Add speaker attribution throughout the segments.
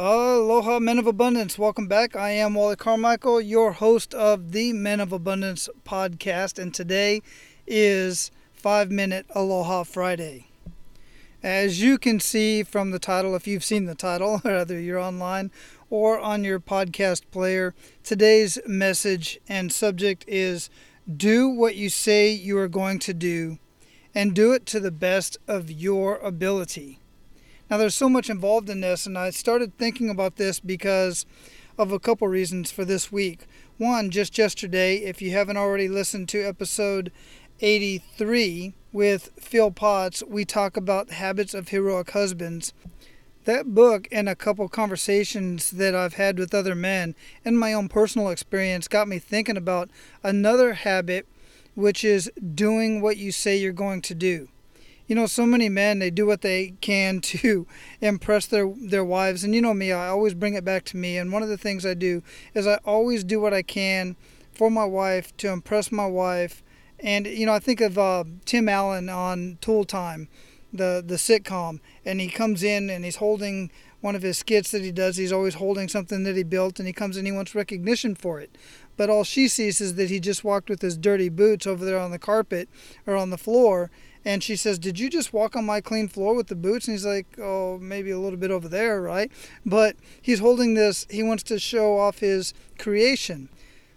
Speaker 1: Aloha, Men of Abundance. Welcome back. I am Wally Carmichael, your host of the Men of Abundance podcast, and today is 5 Minute Aloha Friday. As you can see from the title, if you've seen the title, whether you're online or on your podcast player, today's message and subject is Do what you say you are going to do, and do it to the best of your ability. Now, there's so much involved in this, and I started thinking about this because of a couple reasons for this week. One, just yesterday, if you haven't already listened to episode 83 with Phil Potts, we talk about habits of heroic husbands. That book and a couple conversations that I've had with other men and my own personal experience got me thinking about another habit, which is doing what you say you're going to do you know, so many men they do what they can to impress their their wives, and you know me, I always bring it back to me. And one of the things I do is I always do what I can for my wife to impress my wife. And you know, I think of uh, Tim Allen on Tool Time, the the sitcom, and he comes in and he's holding one of his skits that he does. He's always holding something that he built, and he comes in, and he wants recognition for it. But all she sees is that he just walked with his dirty boots over there on the carpet or on the floor, and she says, Did you just walk on my clean floor with the boots? And he's like, Oh, maybe a little bit over there, right? But he's holding this, he wants to show off his creation.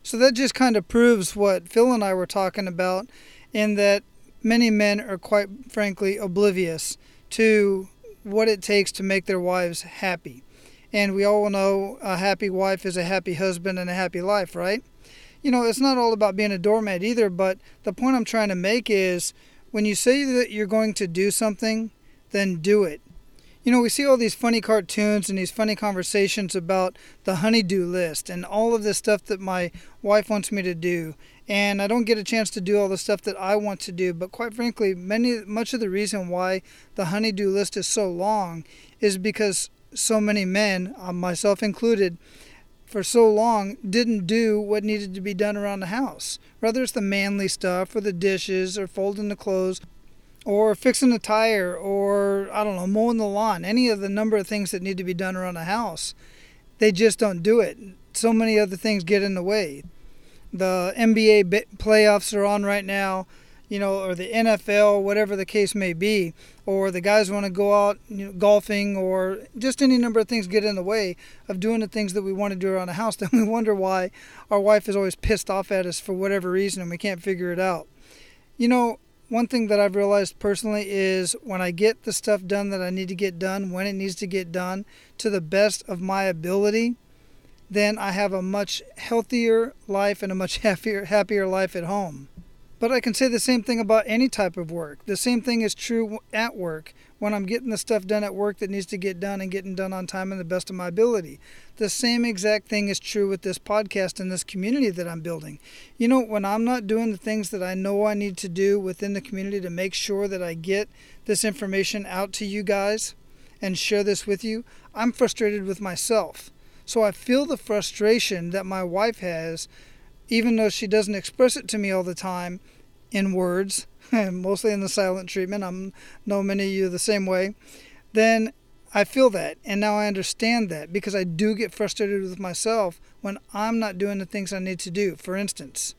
Speaker 1: So that just kind of proves what Phil and I were talking about, in that many men are quite frankly oblivious to what it takes to make their wives happy. And we all know a happy wife is a happy husband and a happy life, right? You know, it's not all about being a doormat either, but the point I'm trying to make is when you say that you're going to do something, then do it. You know, we see all these funny cartoons and these funny conversations about the honeydew list and all of this stuff that my wife wants me to do. And I don't get a chance to do all the stuff that I want to do. But quite frankly, many much of the reason why the honeydew list is so long is because so many men, uh, myself included, for so long didn't do what needed to be done around the house. Whether it's the manly stuff or the dishes or folding the clothes or fixing the tire or, I don't know, mowing the lawn, any of the number of things that need to be done around the house, they just don't do it. So many other things get in the way. The NBA playoffs are on right now you know, or the NFL, whatever the case may be, or the guys want to go out you know, golfing, or just any number of things get in the way of doing the things that we want to do around the house, then we wonder why our wife is always pissed off at us for whatever reason and we can't figure it out. You know, one thing that I've realized personally is when I get the stuff done that I need to get done, when it needs to get done, to the best of my ability, then I have a much healthier life and a much happier happier life at home. But I can say the same thing about any type of work. The same thing is true at work when I'm getting the stuff done at work that needs to get done and getting done on time and the best of my ability. The same exact thing is true with this podcast and this community that I'm building. You know, when I'm not doing the things that I know I need to do within the community to make sure that I get this information out to you guys and share this with you, I'm frustrated with myself. So I feel the frustration that my wife has even though she doesn't express it to me all the time in words, mostly in the silent treatment, I know many of you the same way, then I feel that. And now I understand that because I do get frustrated with myself when I'm not doing the things I need to do. For instance,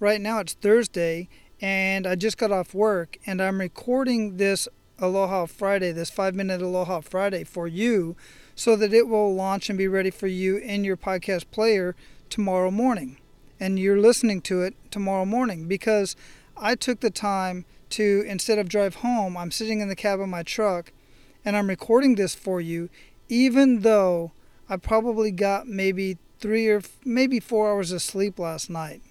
Speaker 1: right now it's Thursday and I just got off work and I'm recording this Aloha Friday, this five minute Aloha Friday for you so that it will launch and be ready for you in your podcast player tomorrow morning and you're listening to it tomorrow morning because I took the time to, instead of drive home, I'm sitting in the cab of my truck and I'm recording this for you, even though I probably got maybe three or maybe four hours of sleep last night.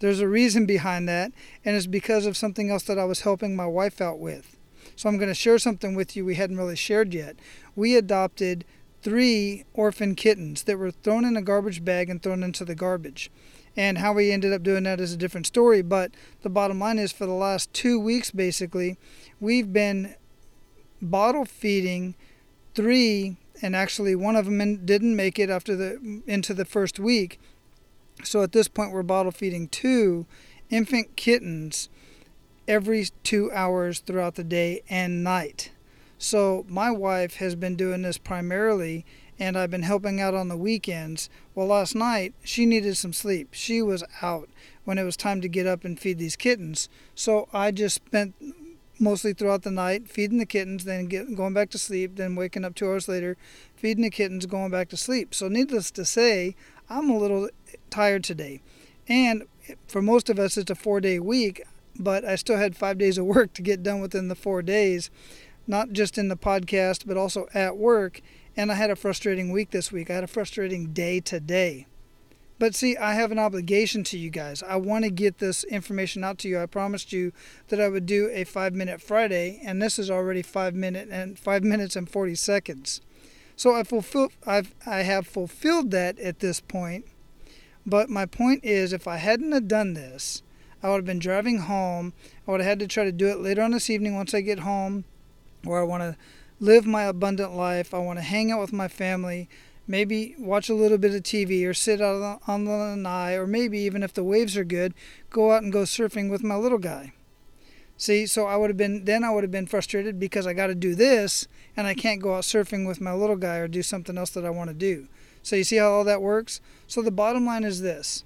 Speaker 1: There's a reason behind that, and it's because of something else that I was helping my wife out with. So I'm going to share something with you we hadn't really shared yet. We adopted three orphan kittens that were thrown in a garbage bag and thrown into the garbage. And how we ended up doing that is a different story. But the bottom line is for the last two weeks, basically, we've been bottle feeding three, and actually one of them didn't make it after the into the first week. So at this point, we're bottle feeding two infant kittens every two hours throughout the day and night. So my wife has been doing this primarily and I've been helping out on the weekends. Well, last night she needed some sleep. She was out when it was time to get up and feed these kittens. So I just spent mostly throughout the night feeding the kittens, then get, going back to sleep, then waking up two hours later, feeding the kittens, going back to sleep. So, needless to say, I'm a little tired today. And for most of us, it's a four day week, but I still had five days of work to get done within the four days, not just in the podcast, but also at work. And I had a frustrating week this week. I had a frustrating day today. But see, I have an obligation to you guys. I want to get this information out to you. I promised you that I would do a five minute Friday, and this is already five minute and five minutes and forty seconds. So I fulfill, I've I have fulfilled that at this point. But my point is, if I hadn't have done this, I would have been driving home. I would have had to try to do it later on this evening once I get home, or I want to live my abundant life. I want to hang out with my family maybe watch a little bit of TV or sit out on the lanai, or maybe even if the waves are good, go out and go surfing with my little guy. See, so I would have been then I would have been frustrated because I got to do this and I can't go out surfing with my little guy or do something else that I want to do. So you see how all that works? So the bottom line is this.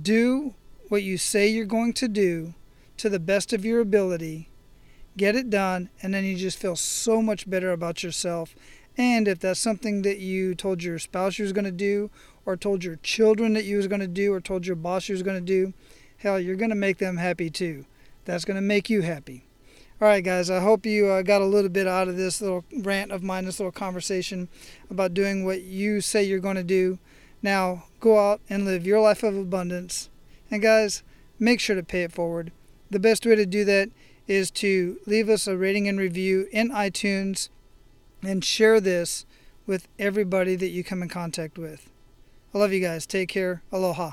Speaker 1: Do what you say you're going to do to the best of your ability. Get it done and then you just feel so much better about yourself and if that's something that you told your spouse you was going to do, or told your children that you was going to do, or told your boss you was going to do, hell, you're going to make them happy too. That's going to make you happy. All right, guys, I hope you uh, got a little bit out of this little rant of mine, this little conversation about doing what you say you're going to do. Now, go out and live your life of abundance. And, guys, make sure to pay it forward. The best way to do that is to leave us a rating and review in iTunes and share this with everybody that you come in contact with. I love you guys. Take care. Aloha.